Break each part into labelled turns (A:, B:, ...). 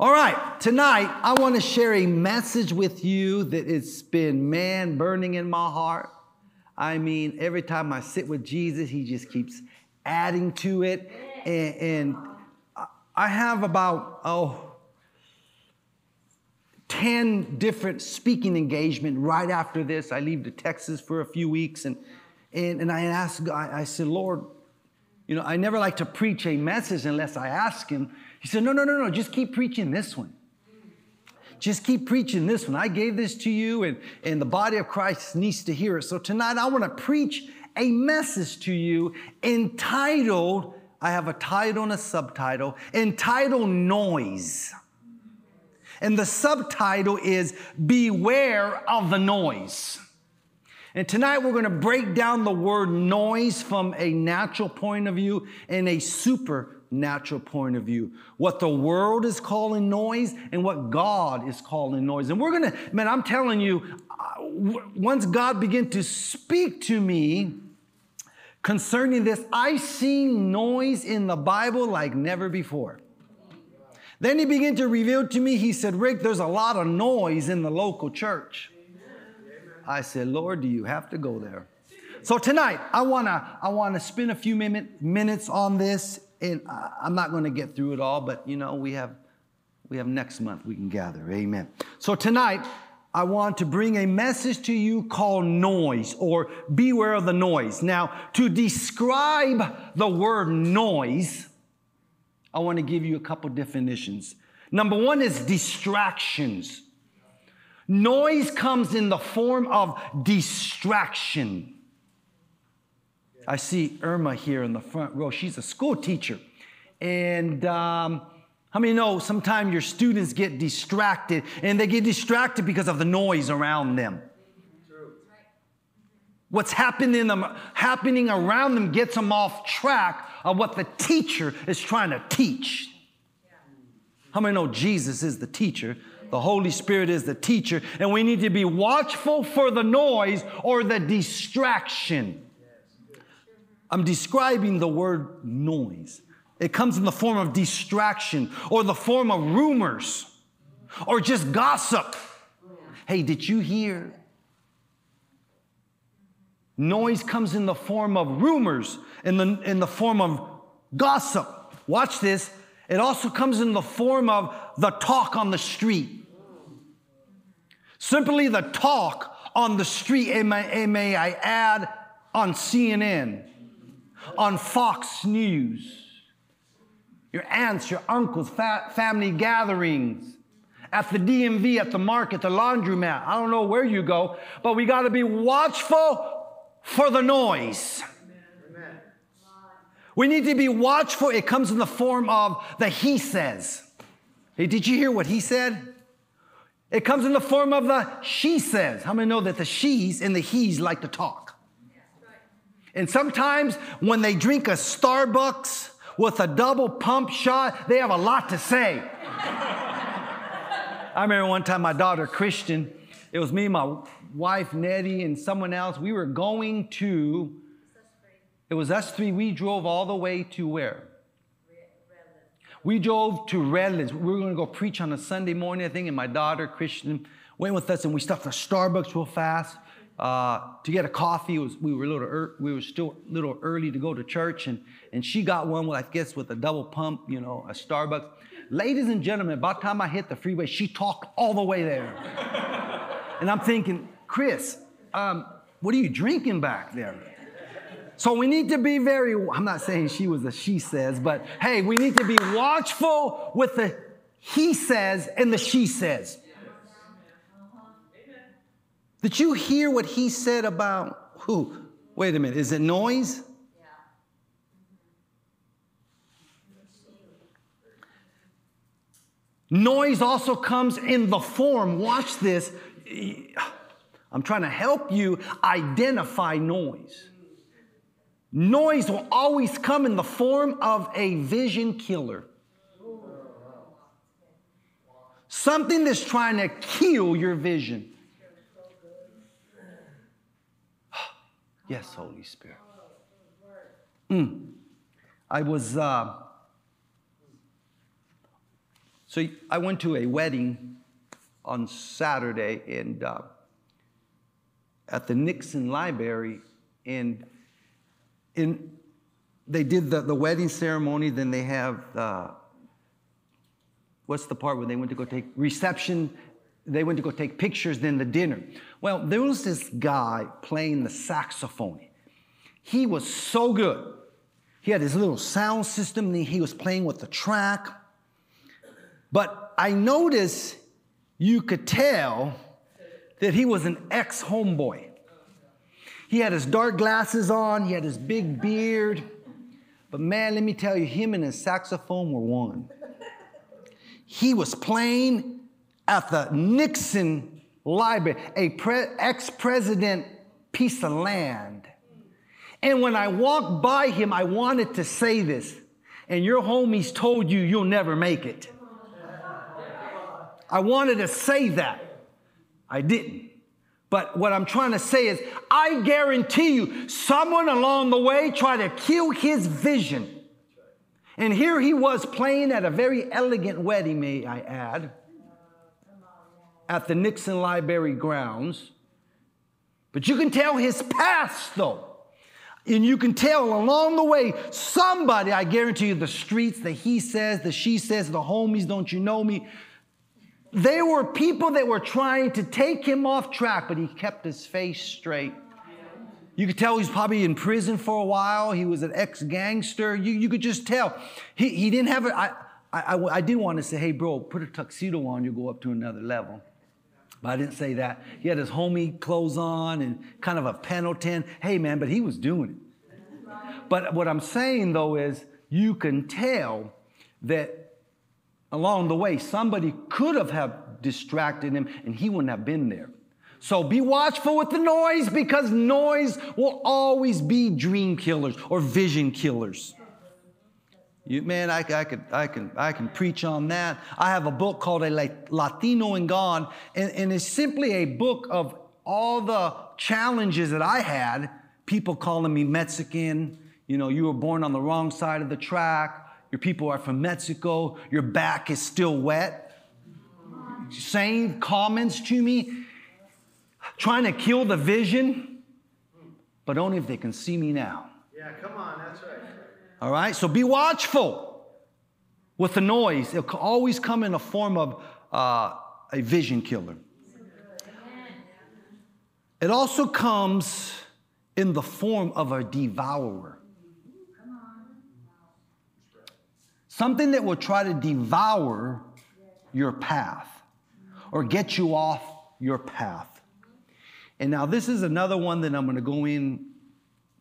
A: All right, tonight I want to share a message with you that it's been, man, burning in my heart. I mean, every time I sit with Jesus, he just keeps adding to it. And, and I have about, oh, 10 different speaking engagement right after this. I leave to Texas for a few weeks and, and, and I asked God, I said, Lord, you know, I never like to preach a message unless I ask him he said, No, no, no, no, just keep preaching this one. Just keep preaching this one. I gave this to you, and, and the body of Christ needs to hear it. So tonight I want to preach a message to you entitled, I have a title and a subtitle, entitled Noise. And the subtitle is Beware of the Noise. And tonight we're going to break down the word noise from a natural point of view and a super natural point of view. What the world is calling noise and what God is calling noise. And we're going to, man, I'm telling you, uh, once God began to speak to me concerning this, I seen noise in the Bible like never before. Then he began to reveal to me, he said, Rick, there's a lot of noise in the local church. I said, Lord, do you have to go there? So tonight, I wanna, I wanna spend a few minute, minutes on this and I'm not going to get through it all, but you know, we have we have next month we can gather. Amen. So tonight I want to bring a message to you called noise or beware of the noise. Now, to describe the word noise, I want to give you a couple definitions. Number 1 is distractions. Noise comes in the form of distraction. I see Irma here in the front row. She's a school teacher. And um, how many know sometimes your students get distracted and they get distracted because of the noise around them? What's happening, them, happening around them gets them off track of what the teacher is trying to teach. How many know Jesus is the teacher? The Holy Spirit is the teacher, and we need to be watchful for the noise or the distraction. I'm describing the word noise. It comes in the form of distraction or the form of rumors or just gossip. Hey, did you hear? Noise comes in the form of rumors, in the, in the form of gossip. Watch this. It also comes in the form of the talk on the street. Simply the talk on the street, and may, may I add, on CNN on Fox News. Your aunts, your uncles, fa- family gatherings, at the DMV, at the market, the laundromat. I don't know where you go, but we got to be watchful for the noise. We need to be watchful. It comes in the form of the he says. Hey, did you hear what he said? It comes in the form of the she says. How many know that the she's and the he's like to talk? And sometimes when they drink a Starbucks with a double pump shot, they have a lot to say. I remember one time my daughter Christian, it was me, my wife Nettie, and someone else. We were going to, it was us three. We drove all the way to where? We drove to Redlands. We were going to go preach on a Sunday morning, I think, and my daughter Christian went with us, and we stopped at Starbucks real fast uh, to get a coffee. Was, we were a little er, we were still a little early to go to church, and and she got one with I guess with a double pump, you know, a Starbucks. Ladies and gentlemen, by the time I hit the freeway, she talked all the way there, and I'm thinking, Chris, um, what are you drinking back there? So we need to be very. I'm not saying she was a she says, but hey, we need to be watchful with the he says and the she says. Did you hear what he said about who? Wait a minute, is it noise? Noise also comes in the form, watch this. I'm trying to help you identify noise. Noise will always come in the form of a vision killer. Something that's trying to kill your vision. Yes, Holy Spirit. Mm. I was uh, So I went to a wedding on Saturday and uh, at the Nixon Library, and in they did the, the wedding ceremony. Then they have uh, what's the part where they went to go take reception? They went to go take pictures. Then the dinner. Well, there was this guy playing the saxophone. He was so good. He had his little sound system. And he was playing with the track. But I noticed you could tell that he was an ex homeboy. He had his dark glasses on, he had his big beard. But man, let me tell you, him and his saxophone were one. He was playing at the Nixon Library, a pre- ex president piece of land. And when I walked by him, I wanted to say this, and your homies told you you'll never make it. I wanted to say that. I didn't. But what I'm trying to say is, I guarantee you, someone along the way tried to kill his vision. And here he was playing at a very elegant wedding, may I add, at the Nixon Library grounds. But you can tell his past, though. And you can tell along the way, somebody, I guarantee you, the streets, the he says, the she says, the homies, don't you know me, there were people that were trying to take him off track, but he kept his face straight. You could tell he's probably in prison for a while. He was an ex gangster. You, you could just tell. He, he didn't have it. I, I, I did want to say, hey, bro, put a tuxedo on, you go up to another level. But I didn't say that. He had his homie clothes on and kind of a Pendleton. Hey, man, but he was doing it. But what I'm saying, though, is you can tell that along the way, somebody could have, have distracted him and he wouldn't have been there. So be watchful with the noise because noise will always be dream killers or vision killers. You, man, I, I, could, I, can, I can preach on that. I have a book called A Latino in God, and, and it's simply a book of all the challenges that I had. People calling me Mexican, you know, you were born on the wrong side of the track your people are from Mexico, your back is still wet. Same comments to me, trying to kill the vision, but only if they can see me now.
B: Yeah, come on, that's right.
A: All right, so be watchful with the noise. It'll always come in a form of uh, a vision killer. It also comes in the form of a devourer. Something that will try to devour your path or get you off your path. And now, this is another one that I'm going to go in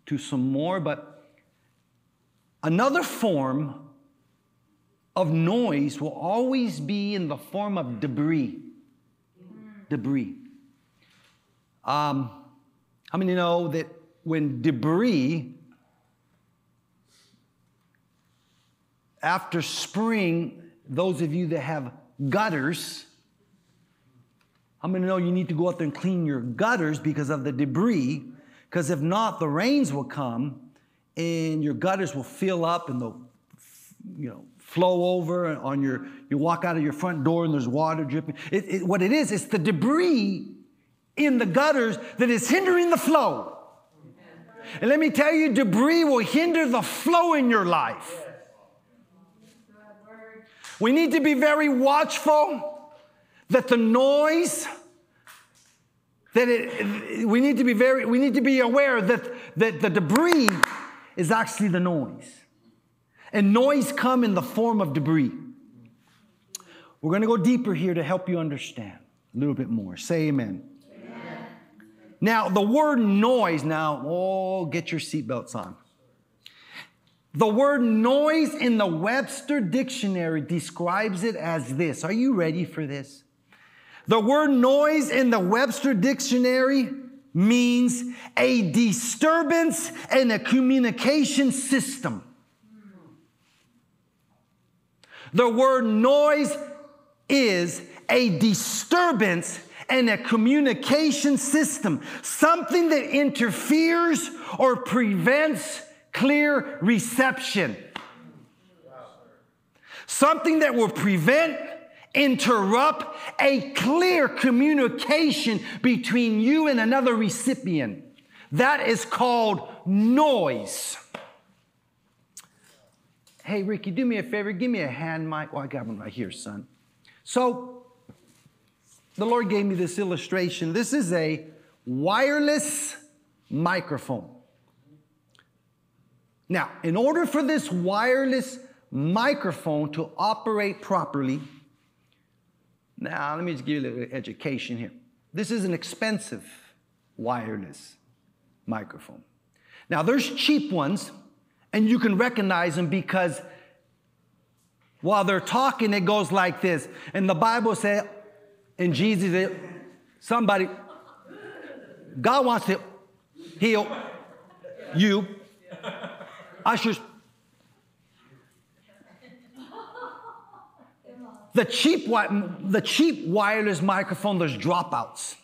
A: to some more, but another form of noise will always be in the form of debris. Debris. Um, how many know that when debris after spring, those of you that have gutters, I'm gonna know you need to go out there and clean your gutters because of the debris. Because if not, the rains will come and your gutters will fill up and they'll, you know, flow over on your, you walk out of your front door and there's water dripping. It, it, what it is, it's the debris in the gutters that is hindering the flow. And let me tell you, debris will hinder the flow in your life. We need to be very watchful that the noise that it, we need to be very we need to be aware that, that the debris is actually the noise and noise come in the form of debris we're going to go deeper here to help you understand a little bit more say amen, amen. now the word noise now oh get your seatbelts on the word noise in the Webster dictionary describes it as this. Are you ready for this? The word noise in the Webster dictionary means a disturbance in a communication system. The word noise is a disturbance in a communication system, something that interferes or prevents clear reception. Something that will prevent interrupt a clear communication between you and another recipient. That is called noise. Hey, Ricky, do me a favor. Give me a hand mic. Oh, I got one right here, son. So, the Lord gave me this illustration. This is a wireless microphone. Now, in order for this wireless microphone to operate properly, now let me just give you a little education here. This is an expensive wireless microphone. Now, there's cheap ones, and you can recognize them because while they're talking, it goes like this. And the Bible said, and Jesus, somebody, God wants to heal you. Ushers. The cheap, the cheap wireless microphone, there's dropouts.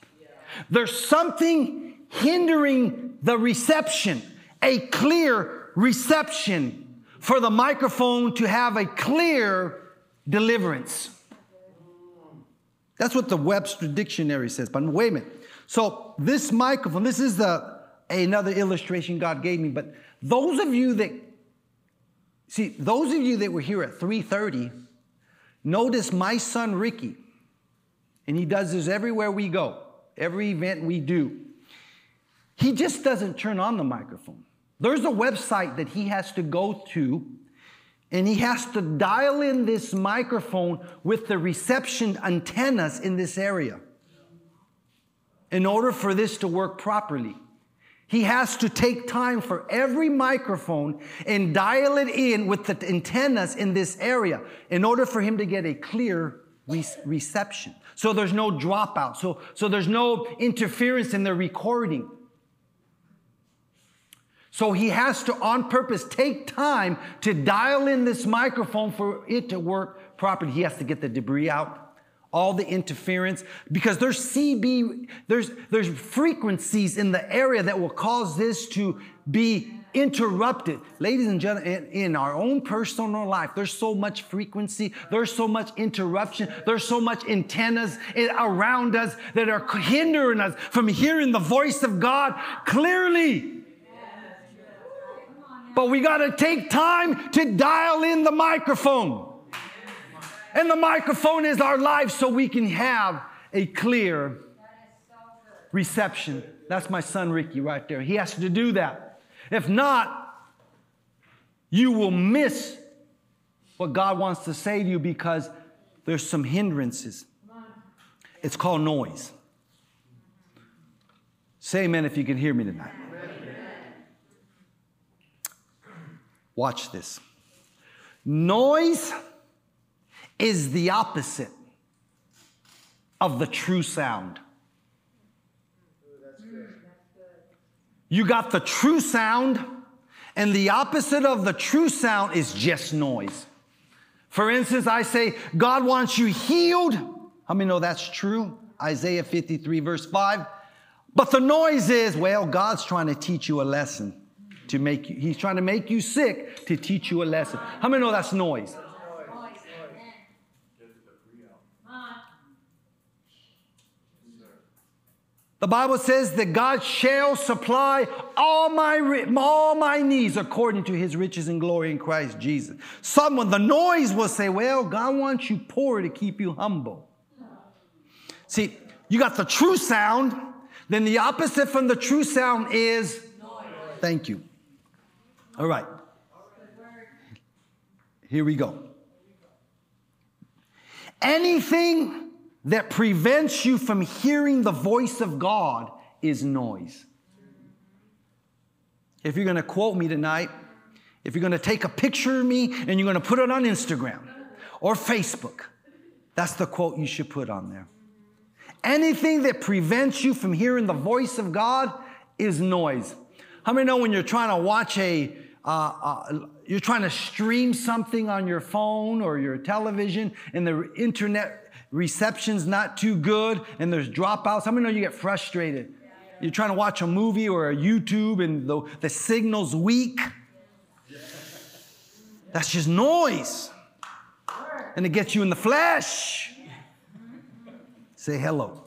A: There's something hindering the reception, a clear reception for the microphone to have a clear deliverance. That's what the Webster Dictionary says. But wait a minute. So this microphone, this is the another illustration God gave me. But those of you that see, those of you that were here at 3:30, notice my son Ricky, and he does this everywhere we go, every event we do. He just doesn't turn on the microphone. There's a website that he has to go to and he has to dial in this microphone with the reception antennas in this area in order for this to work properly. He has to take time for every microphone and dial it in with the antennas in this area in order for him to get a clear re- reception. So there's no dropout. So, so there's no interference in the recording. So he has to, on purpose, take time to dial in this microphone for it to work properly. He has to get the debris out, all the interference, because there's CB, there's, there's frequencies in the area that will cause this to be interrupted. Ladies and gentlemen, in, in, our own personal life, there's so much frequency, there's so much interruption, there's so much antennas around us that are hindering us from hearing the voice of God clearly. But we got to take time to dial in the microphone. And the microphone is our life so we can have a clear reception. That's my son Ricky right there. He has to do that. If not, you will miss what God wants to say to you because there's some hindrances. It's called noise. Say amen if you can hear me tonight. Watch this. Noise is the opposite of the true sound. You got the true sound, and the opposite of the true sound is just noise. For instance, I say, God wants you healed. How many know that's true? Isaiah 53, verse 5. But the noise is, well, God's trying to teach you a lesson to make you, he's trying to make you sick to teach you a lesson. How many know that's noise? The Bible says that God shall supply all my, all my needs according to his riches and glory in Christ Jesus. Someone, the noise will say, well, God wants you poor to keep you humble. See, you got the true sound, then the opposite from the true sound is noise. thank you. All right. Here we go. Anything that prevents you from hearing the voice of God is noise. If you're going to quote me tonight, if you're going to take a picture of me and you're going to put it on Instagram or Facebook, that's the quote you should put on there. Anything that prevents you from hearing the voice of God is noise. How many know when you're trying to watch a uh, uh, you're trying to stream something on your phone or your television and the internet reception's not too good and there's dropouts. How many know you get frustrated? You're trying to watch a movie or a YouTube and the, the signal's weak. That's just noise. And it gets you in the flesh. Say hello.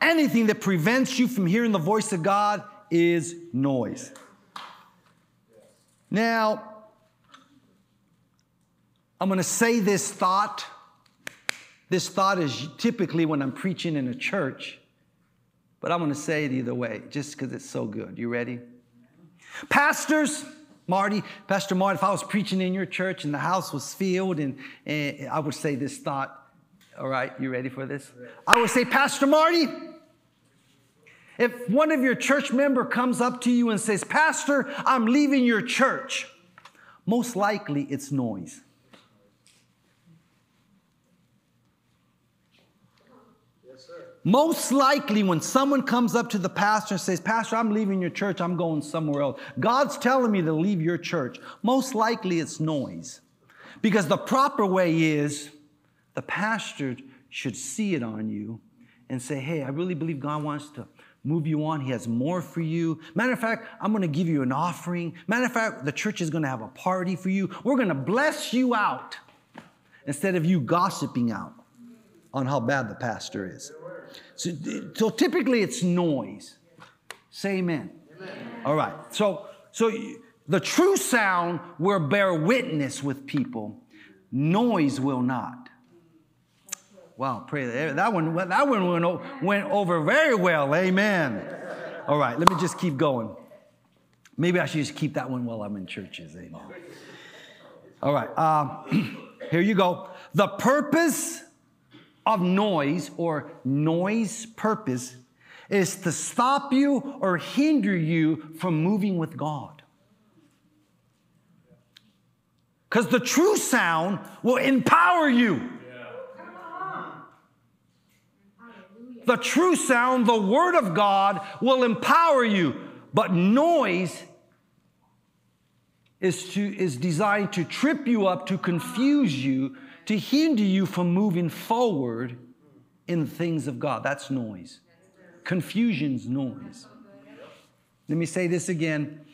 A: Anything that prevents you from hearing the voice of God is noise. Now, I'm going to say this thought. This thought is typically when I'm preaching in a church, but I'm to say it either way just because it's so good. You ready? Pastors, Marty, Pastor Marty, if I was preaching in your church and the house was filled, and, and I would say this thought. All right, you ready for this? I would say, Pastor Marty, if one of your church member comes up to you and says, Pastor, I'm leaving your church, most likely it's noise. Most likely, when someone comes up to the pastor and says, Pastor, I'm leaving your church, I'm going somewhere else. God's telling me to leave your church. Most likely, it's noise. Because the proper way is the pastor should see it on you and say, Hey, I really believe God wants to move you on. He has more for you. Matter of fact, I'm going to give you an offering. Matter of fact, the church is going to have a party for you. We're going to bless you out instead of you gossiping out on how bad the pastor is. So, so typically it's noise. Say amen. amen. All right. So, so the true sound will bear witness with people. Noise will not. Wow, pray that that one that one went, went over very well. Amen. All right, let me just keep going. Maybe I should just keep that one while I'm in churches. Amen. All right, um, here you go. The purpose of noise or noise purpose is to stop you or hinder you from moving with God. Because the true sound will empower you. The true sound, the Word of God, will empower you. But noise is, to, is designed to trip you up, to confuse you, to hinder you from moving forward in the things of God. That's noise. Confusion's noise. Let me say this again,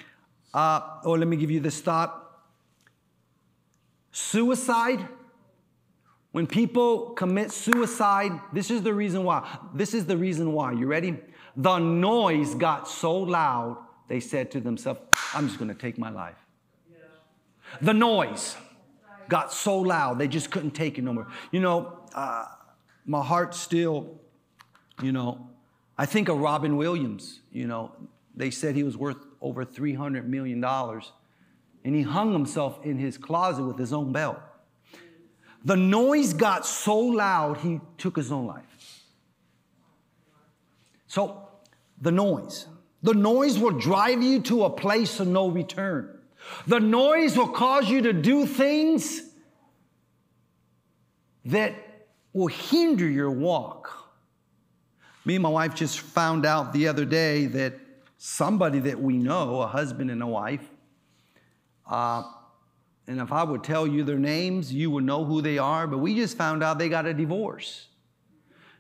A: uh, or let me give you this thought. Suicide, when people commit suicide, this is the reason why. This is the reason why. You ready? The noise got so loud, they said to themselves, I'm just to take my life. The noise got so loud, they just couldn't take it no more. You know, uh, my heart still, you know, I think of Robin Williams. You know, they said he was worth over $300 million, and he hung himself in his closet with his own belt. The noise got so loud, he took his own life. So, the noise. The noise will drive you to a place of no return. The noise will cause you to do things that will hinder your walk. Me and my wife just found out the other day that somebody that we know, a husband and a wife, uh, and if I would tell you their names, you would know who they are, but we just found out they got a divorce.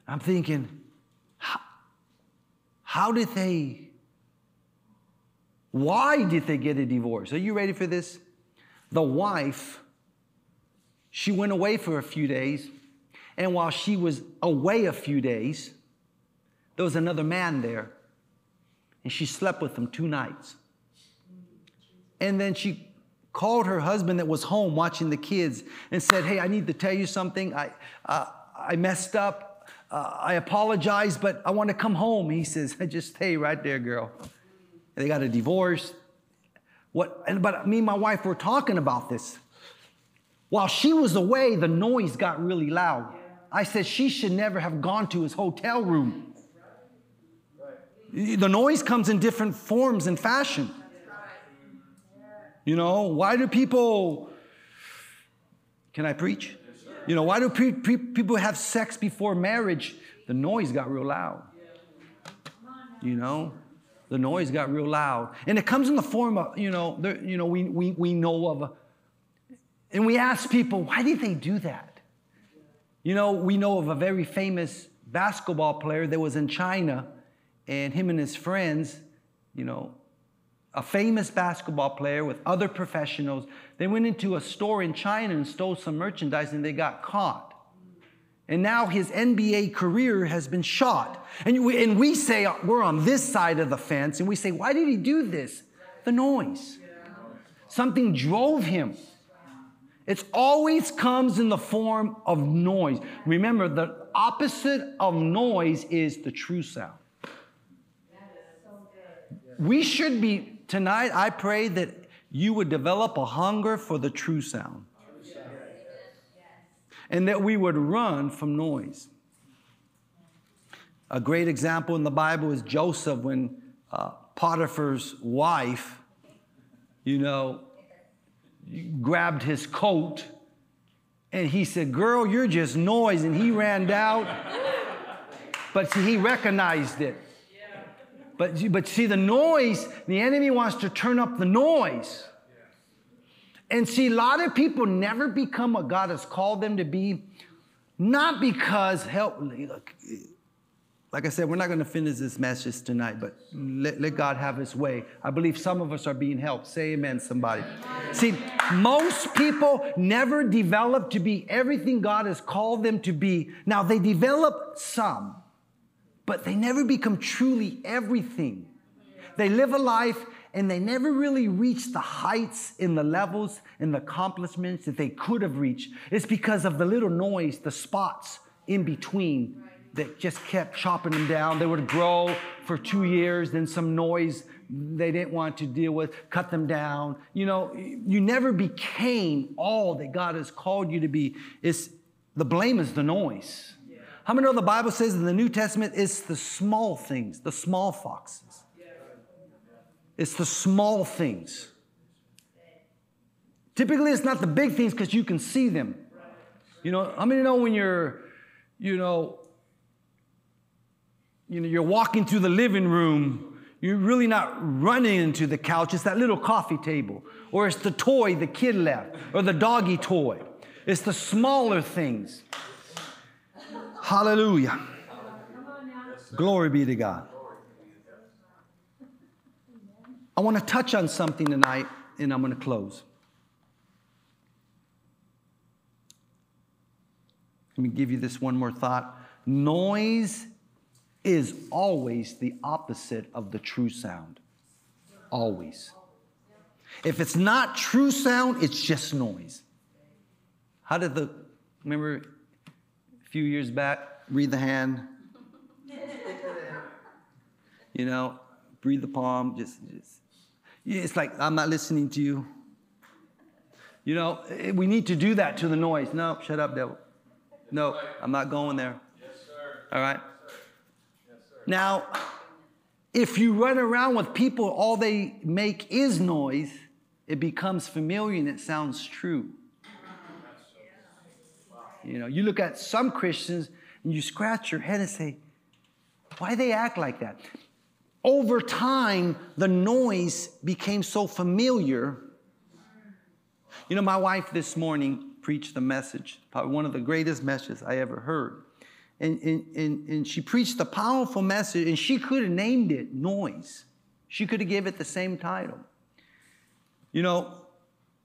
A: I'm thinking, how, how did they why did they get a divorce? Are you ready for this? The wife, she went away for a few days, and while she was away a few days, there was another man there, and she slept with him two nights. And then she called her husband that was home watching the kids and said, Hey, I need to tell you something. I, uh, I messed up. Uh, I apologize, but I want to come home. He says, Just stay right there, girl. They got a divorce. What, and, but me and my wife were talking about this. While she was away, the noise got really loud. I said she should never have gone to his hotel room. The noise comes in different forms and fashion. You know, why do people, can I preach? You know, why do pre- pre- people have sex before marriage? The noise got real loud. You know, the noise got real loud. And it comes in the form of, you know, there, you know we, we, we know of, a, and we ask people, why did they do that? You know, we know of a very famous basketball player that was in China, and him and his friends, you know, a famous basketball player with other professionals, they went into a store in China and stole some merchandise and they got caught. And now his NBA career has been shot. And we, and we say, we're on this side of the fence, and we say, why did he do this? The noise. Something drove him. It always comes in the form of noise. Remember, the opposite of noise is the true sound. We should be, tonight, I pray that you would develop a hunger for the true sound and that we would run from noise. A great example in the Bible is Joseph when uh, Potiphar's wife, you know, grabbed his coat and he said, Girl, you're just noise. And he ran out. But see, he recognized it. But, but see, the noise, the enemy wants to turn up the noise. And see, a lot of people never become what God has called them to be, not because, help, like I said, we're not going to finish this message tonight, but let, let, God have his way. I believe some of us are being helped. Say amen, somebody. See, most people never develop to be everything God has called them to be. Now, they develop some, but they never become truly everything. They live a life and they never really reached the heights in the levels and the accomplishments that they could have reached. It's because of the little noise, the spots in between that just kept chopping them down. They would grow for two years, then some noise they didn't want to deal with, cut them down. You know, you never became all that God has called you to be. It's, the blame is the noise. How many know the Bible says in the New Testament it's the small things, the small foxes? It's the small things. Typically, it's not the big things because you can see them. You know, how many know when you're, you know, you know, you're walking through the living room, you're really not running into the couch. It's that little coffee table, or it's the toy the kid left, or the doggy toy. It's the smaller things. Hallelujah. Glory be to God. I want to touch on something tonight, and I'm going to close. Let me give you this one more thought. Noise is always the opposite of the true sound. Always. If it's not true sound, it's just noise. How did the, remember a few years back, read the hand? You know, breathe the palm, just, just it's like, I'm not listening to you. You know, eh, we need to do that to the noise. No, shut up, devil. No, I'm not going there. Yes, sir. All right? Yes, sir. Now, if you run around with people, all they make is noise, it becomes familiar and it sounds true. You know, you look at some Christians and you scratch your head and say, why they act like that? Over time, the noise became so familiar. You know, my wife this morning preached a message, probably one of the greatest messages I ever heard. And, and, and, and she preached a powerful message, and she could have named it Noise. She could have given it the same title. You know,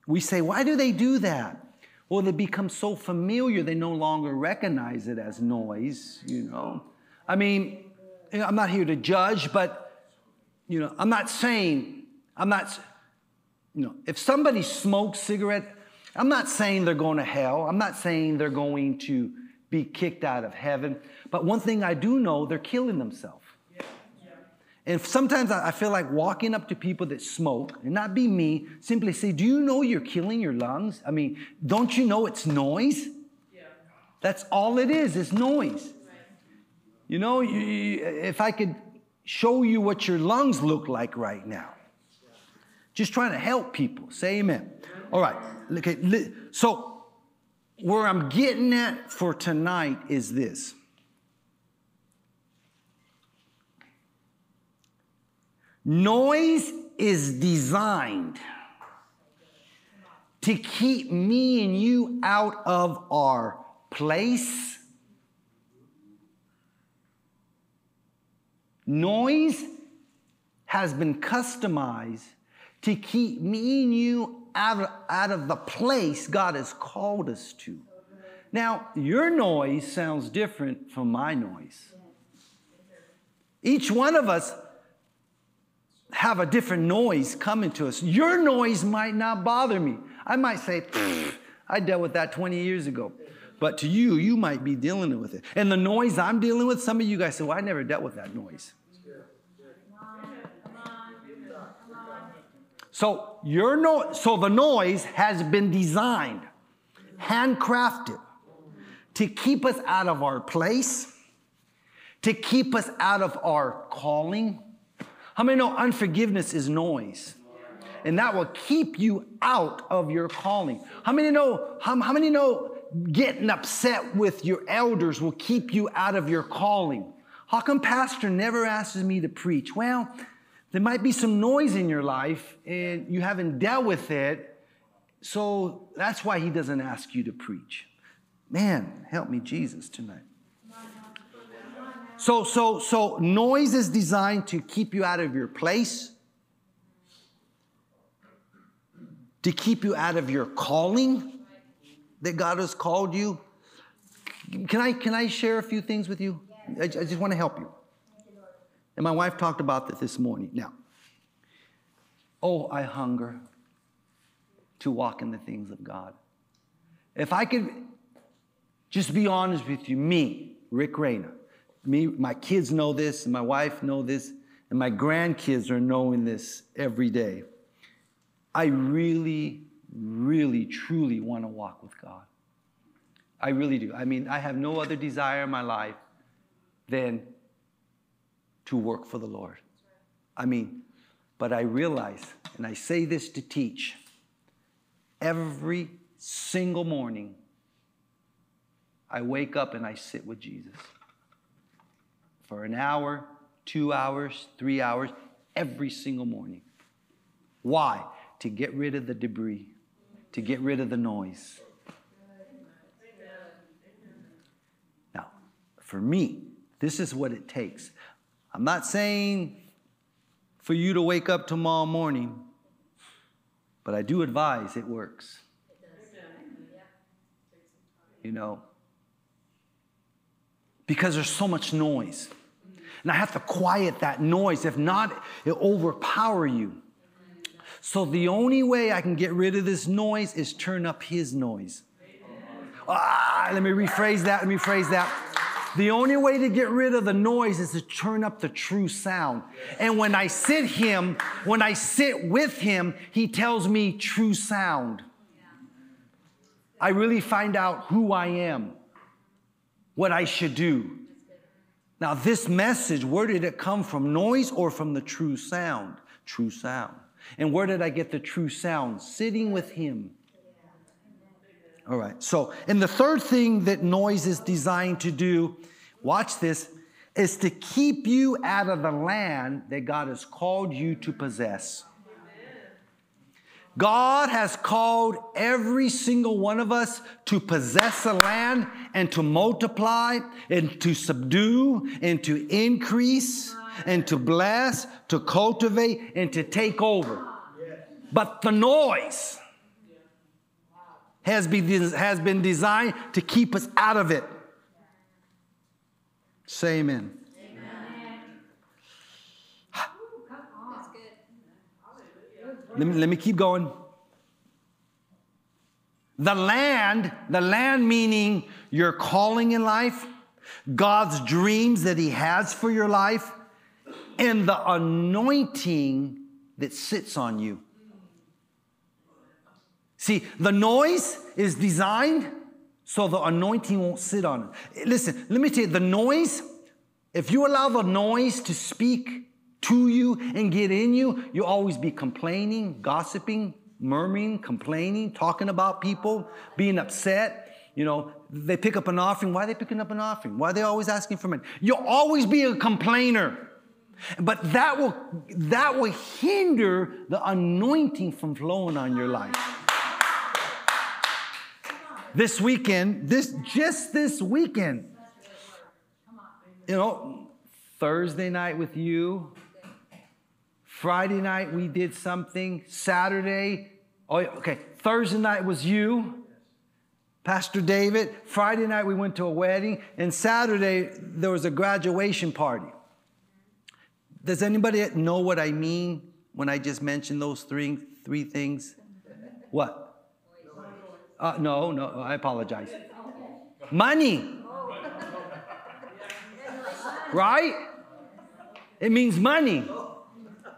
A: we say, why do they do that? Well, they become so familiar, they no longer recognize it as noise, you know. I mean, I'm not here to judge, but you know, I'm not saying, I'm not, you know, if somebody smokes cigarette, I'm not saying they're going to hell. I'm not saying they're going to be kicked out of heaven. But one thing I do know, they're killing themselves. And sometimes I feel like walking up to people that smoke and not be me, simply say, Do you know you're killing your lungs? I mean, don't you know it's noise? Yeah. That's all it is, it's noise. Right. You know, if I could show you what your lungs look like right now. Just trying to help people. Say amen. All right. Okay. So, where I'm getting at for tonight is this. Noise is designed to keep me and you out of our place Noise has been customized to keep me and you out of, out of the place God has called us to. Now, your noise sounds different from my noise. Each one of us have a different noise coming to us. Your noise might not bother me. I might say, I dealt with that 20 years ago. But to you, you might be dealing with it. And the noise I'm dealing with, some of you guys say, Well, I never dealt with that noise. So your no- so the noise has been designed, handcrafted to keep us out of our place, to keep us out of our calling. How many know unforgiveness is noise? And that will keep you out of your calling. How many know, how, how many know getting upset with your elders will keep you out of your calling? How come pastor never asks me to preach? Well, there might be some noise in your life and you haven't dealt with it. So that's why he doesn't ask you to preach. Man, help me, Jesus, tonight. So, so, so noise is designed to keep you out of your place, to keep you out of your calling that God has called you. Can I, can I share a few things with you? I, I just want to help you. And my wife talked about that this morning. Now, oh, I hunger to walk in the things of God. If I could just be honest with you, me, Rick Rayner, me, my kids know this, and my wife know this, and my grandkids are knowing this every day. I really, really, truly want to walk with God. I really do. I mean, I have no other desire in my life than to work for the Lord. I mean, but I realize, and I say this to teach, every single morning, I wake up and I sit with Jesus for an hour, two hours, three hours, every single morning. Why? To get rid of the debris, to get rid of the noise. Now, for me, this is what it takes. I'm not saying for you to wake up tomorrow morning, but I do advise it works. You know, because there's so much noise. And I have to quiet that noise. If not, it'll overpower you. So the only way I can get rid of this noise is turn up his noise. Ah, let me rephrase that. Let me rephrase that. The only way to get rid of the noise is to turn up the true sound. And when I sit him, when I sit with him, he tells me true sound. I really find out who I am, what I should do. Now, this message, where did it come from? Noise or from the true sound? True sound. And where did I get the true sound? Sitting with him. All right. So, and the third thing that noise is designed to do, watch this, is to keep you out of the land that God has called you to possess. God has called every single one of us to possess a land and to multiply and to subdue and to increase and to bless, to cultivate and to take over. But the noise, has been, has been designed to keep us out of it. Say amen. Let, me, let me keep going. The land, the land meaning your calling in life, God's dreams that He has for your life, and the anointing that sits on you. See, the noise is designed so the anointing won't sit on it. Listen, let me tell you, the noise, if you allow the noise to speak to you and get in you, you'll always be complaining, gossiping, murmuring, complaining, talking about people, being upset. You know, they pick up an offering. Why are they picking up an offering? Why are they always asking for money? You'll always be a complainer. But that will that will hinder the anointing from flowing on your life this weekend, this just this weekend. You know, Thursday night with you. Friday night we did something. Saturday, oh okay, Thursday night was you. Pastor David, Friday night we went to a wedding, and Saturday there was a graduation party. Does anybody know what I mean when I just mentioned those three, three things? What? Uh, no, no, I apologize. Money. Right? It means money.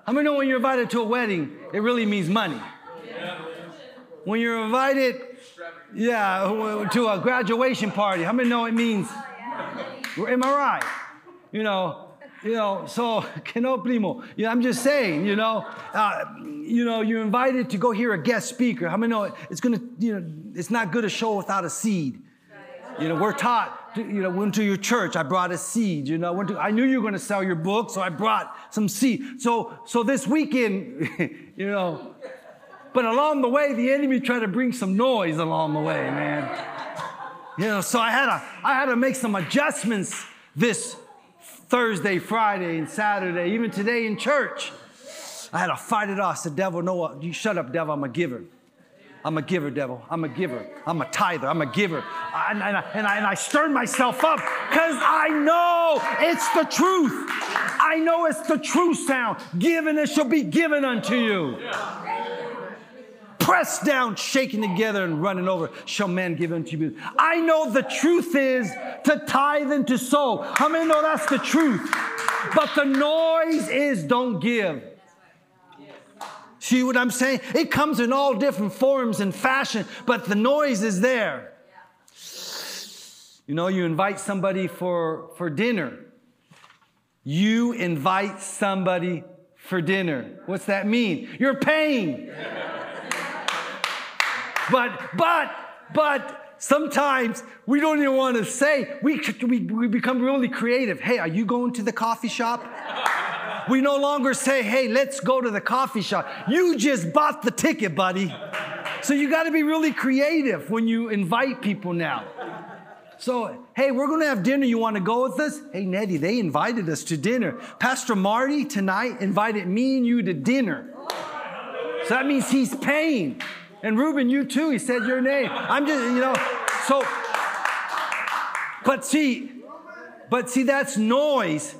A: How many know when you're invited to a wedding, it really means money? When you're invited, yeah, to a graduation party, how many know it means? Am I right? You know, you know, so que no primo. Yeah, I'm just saying, you know, uh, you know, you're invited to go hear a guest speaker. How many know it's gonna, you know, it's not good to show without a seed. You know, we're taught, you know, went to your church, I brought a seed, you know, went to, I knew you were going to sell your book, so I brought some seed. So, so this weekend, you know, but along the way, the enemy tried to bring some noise along the way, man. You know, so I had to, I had to make some adjustments this Thursday, Friday, and Saturday, even today in church. I had to fight it off. I said, devil, no, you shut up, devil, I'm a giver. I'm a giver, devil. I'm a giver. I'm a tither. I'm a giver. And, and, I, and, I, and I stirred myself up because I know it's the truth. I know it's the true sound. Given it shall be given unto you. Pressed down, shaken together, and running over shall men give unto you. I know the truth is to tithe and to sow. How many know that's the truth? But the noise is don't give. See what I'm saying? It comes in all different forms and fashion, but the noise is there. You know, you invite somebody for, for dinner. You invite somebody for dinner. What's that mean? You're paying. but, but, but sometimes we don't even want to say, we, we, we become really creative. Hey, are you going to the coffee shop? We no longer say, hey, let's go to the coffee shop. You just bought the ticket, buddy. So you got to be really creative when you invite people now. So, hey, we're going to have dinner. You want to go with us? Hey, Nettie, they invited us to dinner. Pastor Marty tonight invited me and you to dinner. So that means he's paying. And Ruben, you too. He said your name. I'm just, you know, so, but see, but see, that's noise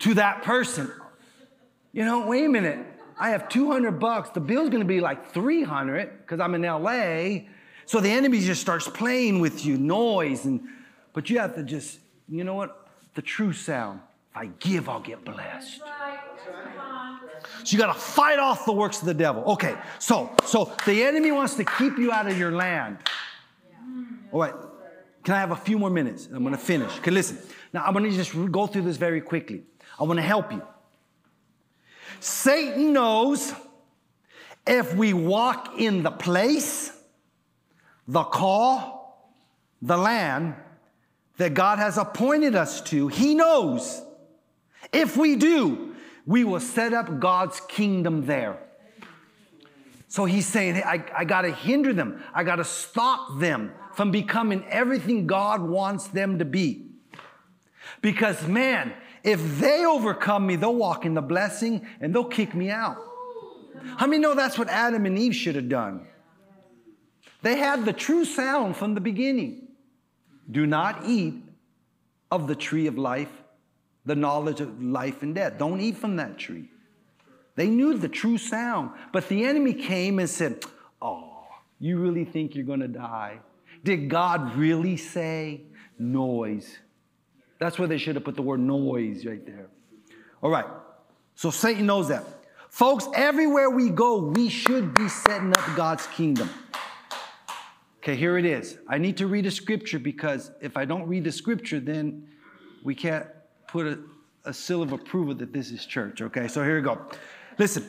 A: to that person. You know, wait a minute. I have 200 bucks. The bill's going to be like 300 because I'm in LA. So the enemy just starts playing with you, noise, and but you have to just, you know what? The true sound. If I give, I'll get blessed. So you got to fight off the works of the devil. Okay, so so the enemy wants to keep you out of your land. All right. Can I have a few more minutes? I'm going to finish. Okay, listen. Now I'm going to just go through this very quickly. I want to help you. Satan knows if we walk in the place, the call, the land that God has appointed us to, he knows if we do, we will set up God's kingdom there. So he's saying, hey, I, I got to hinder them. I got to stop them from becoming everything God wants them to be. Because, man, if they overcome me, they'll walk in the blessing and they'll kick me out. How many know that's what Adam and Eve should have done? They had the true sound from the beginning. Do not eat of the tree of life, the knowledge of life and death. Don't eat from that tree. They knew the true sound, but the enemy came and said, Oh, you really think you're going to die? Did God really say noise? That's where they should have put the word noise right there. All right. So Satan knows that. Folks, everywhere we go, we should be setting up God's kingdom. Okay, here it is. I need to read a scripture because if I don't read the scripture, then we can't put a, a seal of approval that this is church. Okay, so here we go. Listen,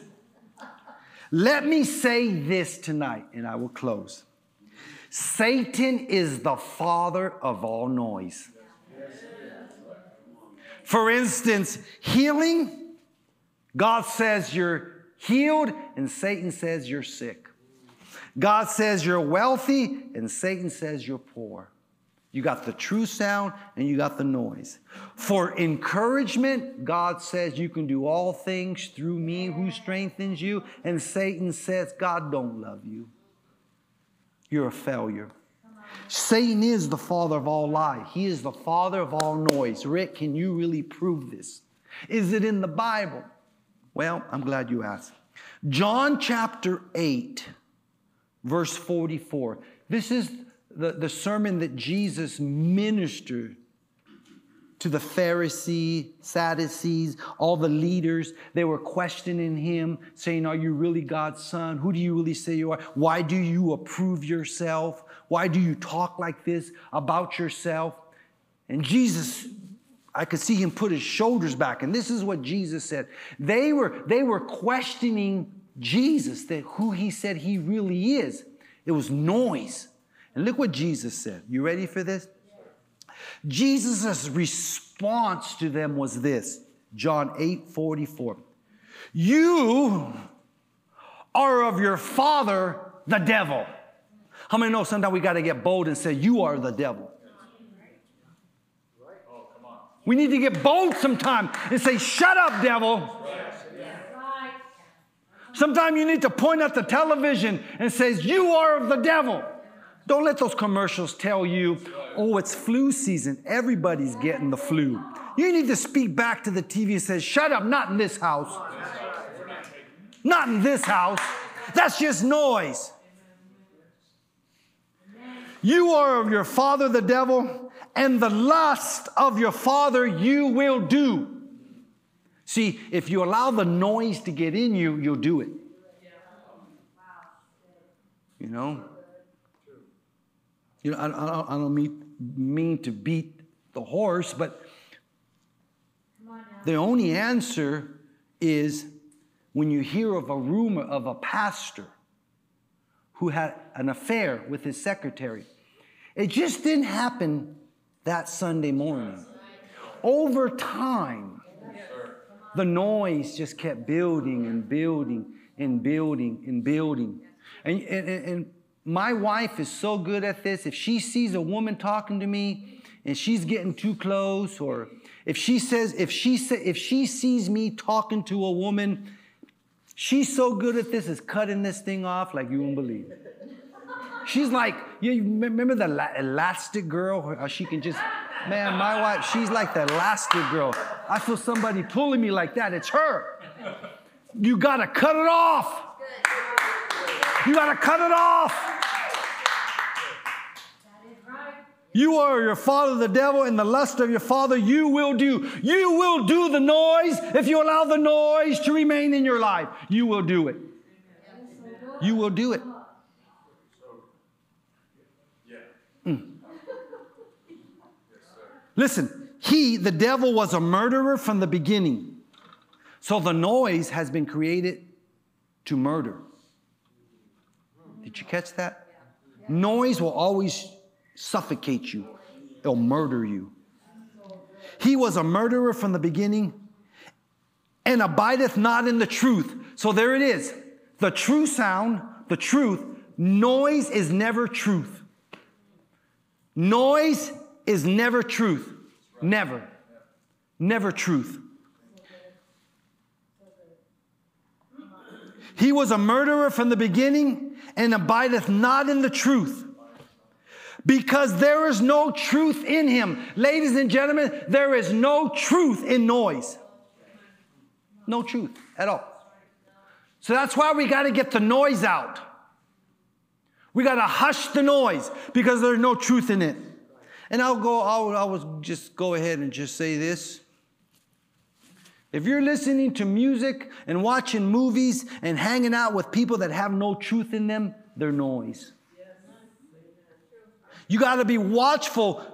A: let me say this tonight and I will close. Satan is the father of all noise. For instance, healing, God says you're healed, and Satan says you're sick. God says you're wealthy, and Satan says you're poor. You got the true sound and you got the noise. For encouragement, God says you can do all things through me who strengthens you. And Satan says, God don't love you. You're a failure. Satan is the father of all lie. He is the father of all noise. Rick, can you really prove this? Is it in the Bible? Well, I'm glad you asked. John chapter 8, verse 44. This is the, the sermon that Jesus ministered to the Pharisees, Sadducees, all the leaders. They were questioning him, saying, Are you really God's son? Who do you really say you are? Why do you approve yourself? Why do you talk like this about yourself? And Jesus, I could see him put his shoulders back. And this is what Jesus said. They were, they were questioning Jesus, that who he said he really is. It was noise. And look what Jesus said. You ready for this? Jesus' response to them was this John 8 44. You are of your father, the devil. How many know sometimes we got to get bold and say, You are the devil? We need to get bold sometimes and say, Shut up, devil. Sometimes you need to point at the television and says, You are of the devil. Don't let those commercials tell you, oh, it's flu season. Everybody's getting the flu. You need to speak back to the TV and say, shut up, not in this house. Not in this house. That's just noise. You are of your father, the devil, and the lust of your father you will do. See, if you allow the noise to get in you, you'll do it. You know? You know, I, I, don't mean, mean to beat the horse, but the only answer is when you hear of a rumor of a pastor who had an affair with his secretary. It just didn't happen that Sunday morning. Over time, the noise just kept building and building and building and building. And, and, and my wife is so good at this. If she sees a woman talking to me and she's getting too close, or if she says, if she if she sees me talking to a woman, she's so good at this is cutting this thing off like you won't believe. She's like, you remember the Elastigirl? She can just, man, my wife, she's like the Elastigirl. I feel somebody pulling me like that. It's her. You gotta cut it off. You got to cut it off. You are your father, the devil, and the lust of your father you will do. You will do the noise if you allow the noise to remain in your life. You will do it. You will do it. Mm. Listen, he, the devil, was a murderer from the beginning. So the noise has been created to murder. Did you catch that? Noise will always suffocate you, it'll murder you. He was a murderer from the beginning and abideth not in the truth. So there it is. The true sound, the truth, noise is never truth. Noise is never truth. Never. Never truth. He was a murderer from the beginning and abideth not in the truth. Because there is no truth in him. Ladies and gentlemen, there is no truth in noise. No truth at all. So that's why we got to get the noise out. We got to hush the noise because there's no truth in it. And I'll go, I'll, I will just go ahead and just say this. If you're listening to music and watching movies and hanging out with people that have no truth in them, they're noise. You got to be watchful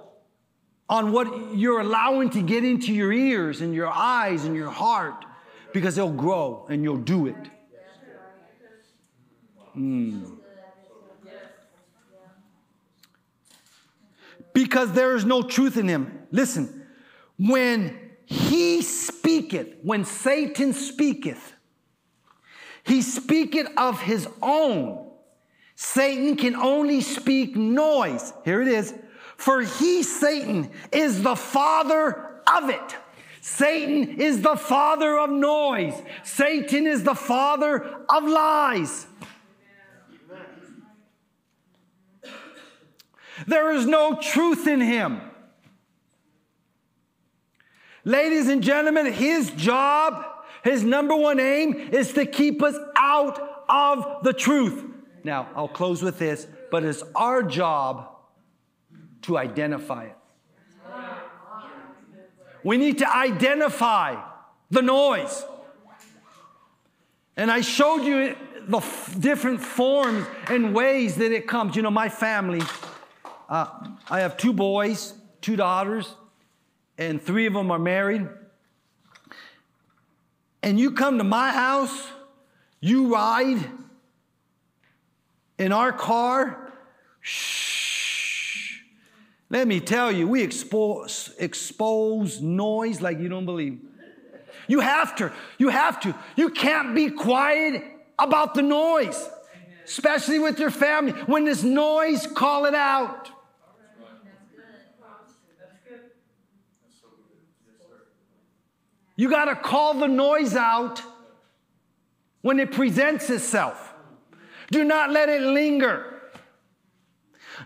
A: on what you're allowing to get into your ears and your eyes and your heart because they'll grow and you'll do it. Mm. Because there is no truth in him. Listen, when he speaketh, when Satan speaketh, he speaketh of his own. Satan can only speak noise. Here it is. For he, Satan, is the father of it. Satan is the father of noise. Satan is the father of lies. There is no truth in him. Ladies and gentlemen, his job, his number one aim is to keep us out of the truth. Now, I'll close with this, but it's our job to identify it. We need to identify the noise. And I showed you the f- different forms and ways that it comes. You know, my family, uh, I have two boys, two daughters, and three of them are married. And you come to my house, you ride in our car, shh. Let me tell you, we expose, expose noise like you don't believe. You have to, you have to. You can't be quiet about the noise, especially with your family. When there's noise, call it out. You got to call the noise out when it presents itself. Do not let it linger.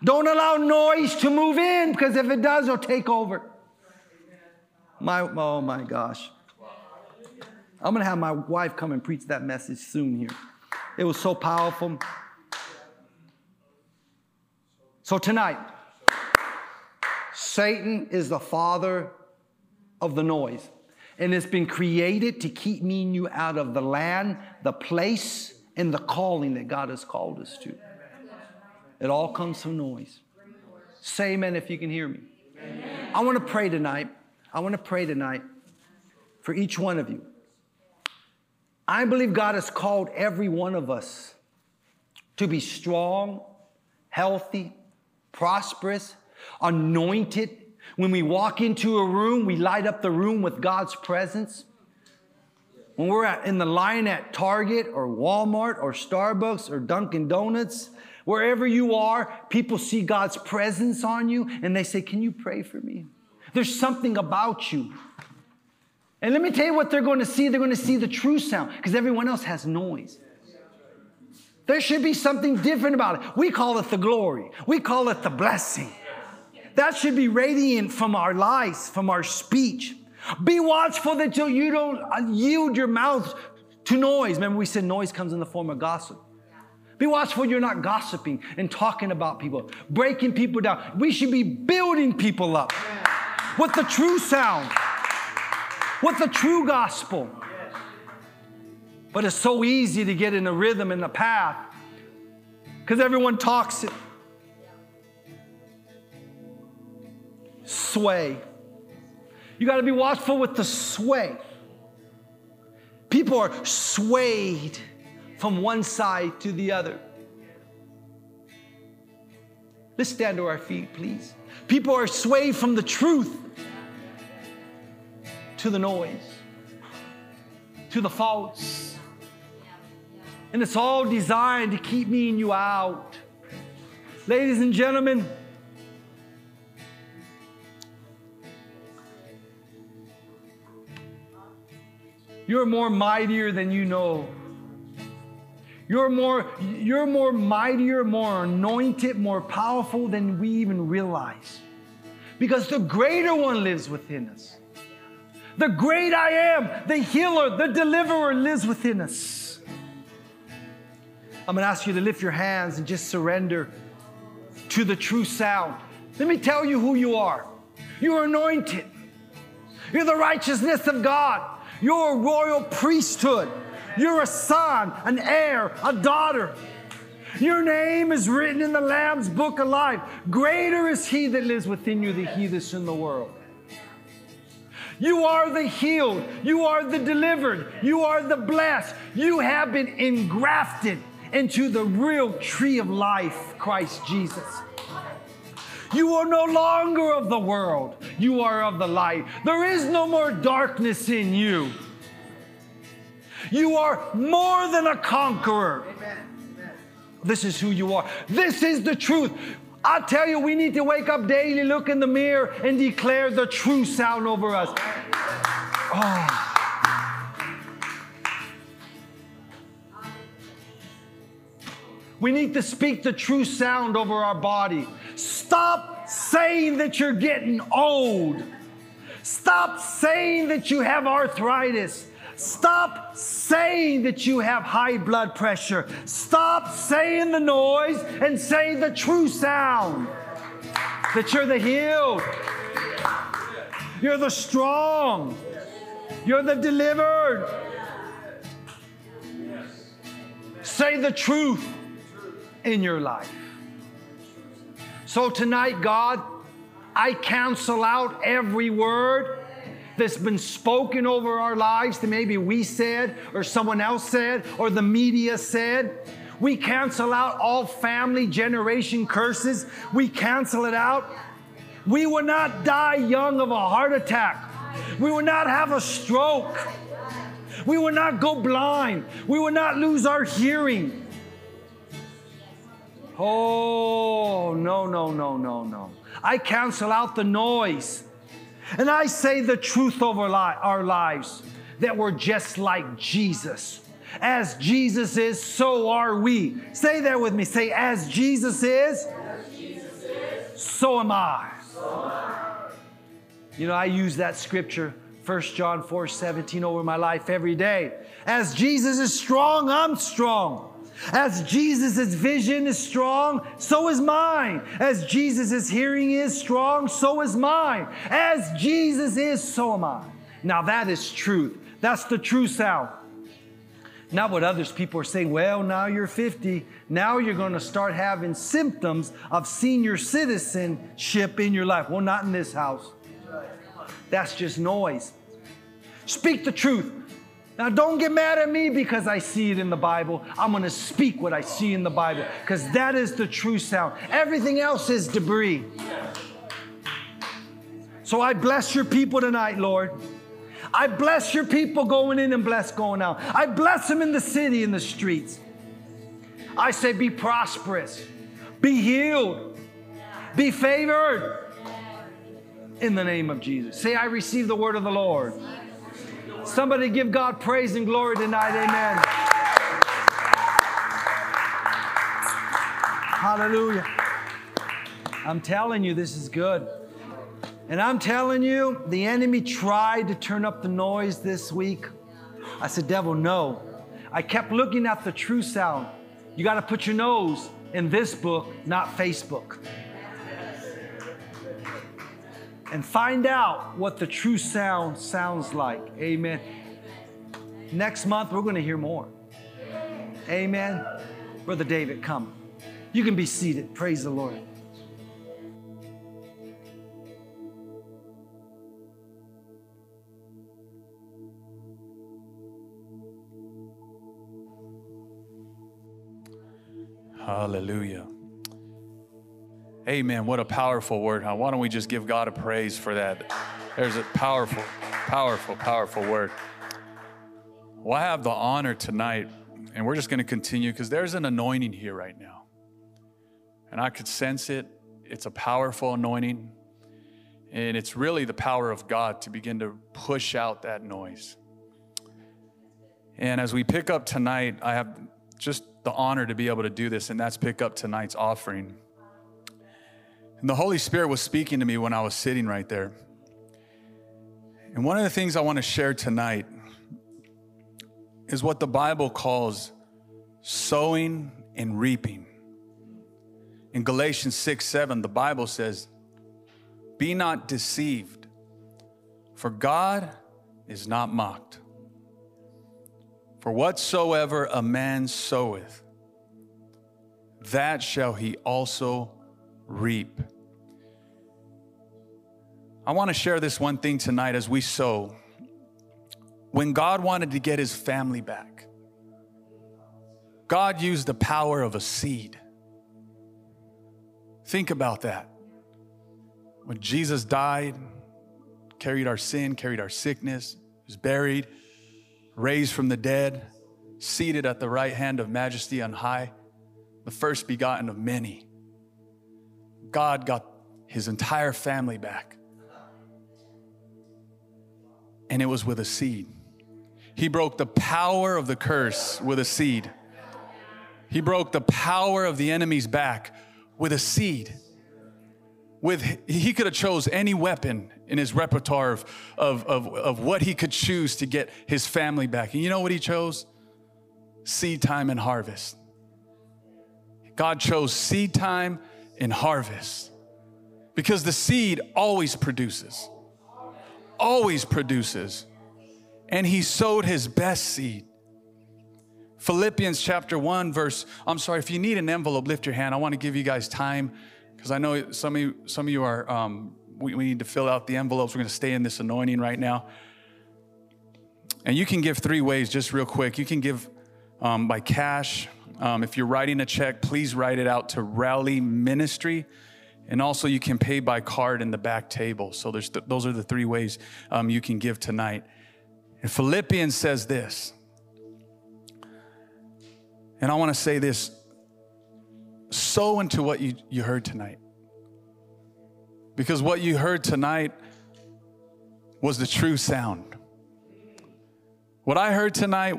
A: Don't allow noise to move in because if it does, it'll take over. My, oh my gosh. I'm going to have my wife come and preach that message soon here. It was so powerful. So tonight, Satan is the father of the noise. And it's been created to keep me and you out of the land, the place, and the calling that God has called us to. It all comes from noise. Say amen if you can hear me. Amen. I want to pray tonight. I want to pray tonight for each one of you. I believe God has called every one of us to be strong, healthy, prosperous, anointed. When we walk into a room, we light up the room with God's presence. When we're at, in the line at Target or Walmart or Starbucks or Dunkin' Donuts, wherever you are, people see God's presence on you and they say, Can you pray for me? There's something about you and let me tell you what they're going to see. They're going to see the true sound because everyone else has noise. There should be something different about it. We call it the glory, we call it the blessing. That should be radiant from our lives, from our speech. Be watchful that you don't uh, yield your mouth to noise. Remember, we said noise comes in the form of gossip. Be watchful you're not gossiping and talking about people, breaking people down. We should be building people up with the true sound with the true gospel. But it's so easy to get in the rhythm and the path because everyone talks it. Sway. You got to be watchful with the sway. People are swayed from one side to the other. Let's stand to our feet, please. People are swayed from the truth to the noise, to the false. And it's all designed to keep me and you out. Ladies and gentlemen, you're more mightier than you know. You're more, you're more mightier, more anointed, more powerful than we even realize. Because the greater one lives within us. The great I am, the healer, the deliverer lives within us. I'm to ask you to lift your hands and just surrender to the true sound. Let me tell you who you are. You're anointed. You're the righteousness of God. You're a royal priesthood. You're a son, an heir, a daughter. Your name is written in the Lamb's book of life. Greater is he that lives within you than he that's in the world. You are the healed. You are the delivered. You are the blessed. You have been engrafted into the real tree of life, Christ Jesus. You are no longer of the world. You are of the light. There is no more darkness in you. You are more than a conqueror. This is who you are. This is the truth. I tell you, we need to wake up daily, look in the mirror, and declare the true sound over us. Oh. We need to speak the true sound over our body. Stop saying that you're getting old. Stop saying that you have arthritis. Stop saying that you have high blood pressure. Stop saying the noise and say the true sound that you're the healed, you're the strong, you're the delivered. Say the truth in your life. So tonight, God, I cancel out every word that's been spoken over our lives that maybe we said or someone else said or the media said. We cancel out all family generation curses. We cancel it out. We will not die young of a heart attack. We will not have a stroke. We will not go blind. We will not lose our hearing. Oh, no, no, no, no, no. I cancel out the noise. And I say the truth over li- our lives that we're just like Jesus. As Jesus is, so are we. Say that with me. Say, as Jesus is, as Jesus is so am I. So am I. You know, I use that scripture, 1 John 4 17, over my life every day. As Jesus is strong, I'm strong. As Jesus' vision is strong, so is mine. As Jesus' hearing is strong, so is mine. As Jesus is, so am I. Now that is truth. That's the true sound. Not what others people are saying, well, now you're 50. Now you're going to start having symptoms of senior citizenship in your life. Well, not in this house. That's just noise. Speak the truth. Now, don't get mad at me because I see it in the Bible. I'm going to speak what I see in the Bible because that is the true sound. Everything else is debris. So I bless your people tonight, Lord. I bless your people going in and bless going out. I bless them in the city, in the streets. I say, be prosperous, be healed, be favored in the name of Jesus. Say, I receive the word of the Lord. Somebody give God praise and glory tonight. Amen. Hallelujah. I'm telling you, this is good. And I'm telling you, the enemy tried to turn up the noise this week. I said, Devil, no. I kept looking at the true sound. You got to put your nose in this book, not Facebook. And find out what the true sound sounds like. Amen. Next month, we're going to hear more. Amen. Brother David, come. You can be seated. Praise the Lord.
B: Hallelujah. Amen. What a powerful word, huh? Why don't we just give God a praise for that? There's a powerful, powerful, powerful word. Well, I have the honor tonight, and we're just going to continue because there's an anointing here right now. And I could sense it. It's a powerful anointing. And it's really the power of God to begin to push out that noise. And as we pick up tonight, I have just the honor to be able to do this, and that's pick up tonight's offering. And the Holy Spirit was speaking to me when I was sitting right there. And one of the things I want to share tonight is what the Bible calls sowing and reaping. In Galatians 6 7, the Bible says, Be not deceived, for God is not mocked. For whatsoever a man soweth, that shall he also reap. I want to share this one thing tonight as we sow. When God wanted to get his family back, God used the power of a seed. Think about that. When Jesus died, carried our sin, carried our sickness, was buried, raised from the dead, seated at the right hand of majesty on high, the first begotten of many. God got his entire family back. And it was with a seed. He broke the power of the curse with a seed. He broke the power of the enemy's back with a seed. with he could have chose any weapon in his repertoire of, of, of, of what he could choose to get his family back. And you know what he chose? Seed time and harvest. God chose seed time and harvest because the seed always produces, always produces. And he sowed his best seed. Philippians chapter 1, verse, I'm sorry, if you need an envelope, lift your hand. I want to give you guys time because I know some of you, some of you are, um, we, we need to fill out the envelopes. We're going to stay in this anointing right now. And you can give three ways, just real quick. You can give um, by cash. Um, if you're writing a check, please write it out to Rally Ministry. And also, you can pay by card in the back table. So, th- those are the three ways um, you can give tonight. And Philippians says this. And I want to say this sow into what you, you heard tonight. Because what you heard tonight was the true sound. What I heard tonight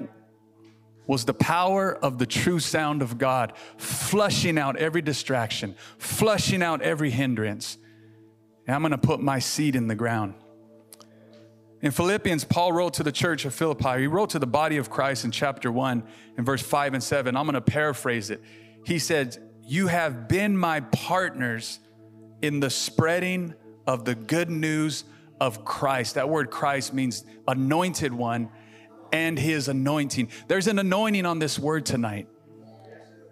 B: was the power of the true sound of God, flushing out every distraction, flushing out every hindrance. And I'm going to put my seed in the ground. In Philippians, Paul wrote to the church of Philippi. He wrote to the body of Christ in chapter 1 in verse 5 and 7. I'm going to paraphrase it. He said, You have been my partners in the spreading of the good news of Christ. That word Christ means anointed one and his anointing. There's an anointing on this word tonight.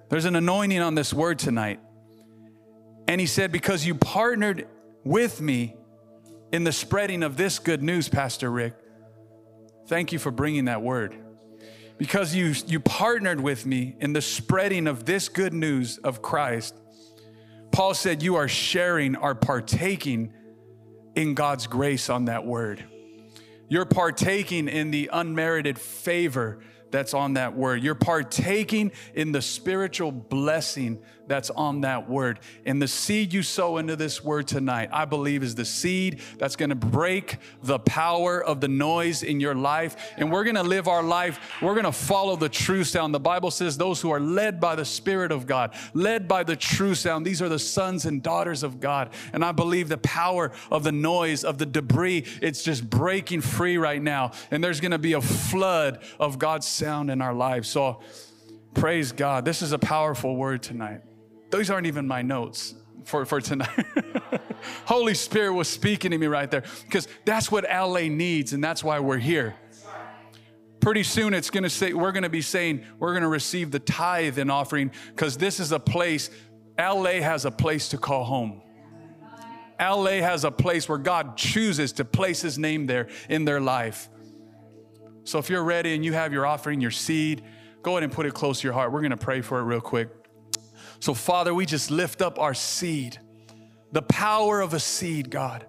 B: There's an anointing on this word tonight. And he said, Because you partnered with me in the spreading of this good news, Pastor Rick. Thank you for bringing that word. Because you, you partnered with me in the spreading of this good news of Christ, Paul said, You are sharing, are partaking in God's grace on that word. You're partaking in the unmerited favor that's on that word. You're partaking in the spiritual blessing that's on that word. And the seed you sow into this word tonight, I believe, is the seed that's to break the power of the noise in your life. And we're to live our life, we're to follow the true sound. The Bible says those who are led by the Spirit of God, led by the true sound, these are the sons and daughters of God. And I believe the power of the noise, of the debris, it's just breaking free right now. And there's to be a flood of God's sound in our lives. So praise God. This is a powerful word tonight. Those aren't even my notes for, for tonight. Holy Spirit was speaking to me right there because that's what LA needs, and that's why we're here. Pretty soon it's gonna say, we're gonna be saying, we're gonna receive the tithe and offering because this is a place, LA has a place to call home. LA has a place where God chooses to place his name there in their life. So if you're ready and you have your offering, your seed, go ahead and put it close to your heart. We're gonna pray for it real quick. So, Father, we just lift up our seed, the power of a seed, God.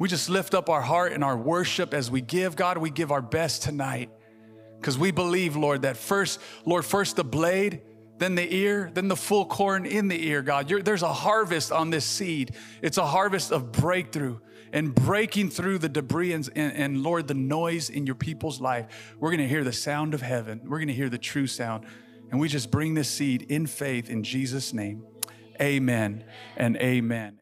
B: We just lift up our heart and our worship as we give. God, we give our best tonight because we believe, Lord, that first, Lord, first the blade, then the ear, then the full corn in the ear, God. You're, there's a harvest on this seed. It's a harvest of breakthrough and breaking through the debris and, and, and Lord, the noise in your people's life. We're going to hear the sound of heaven. We're going to hear the true sound. And we just bring this seed in faith in Jesus' name. Amen and amen.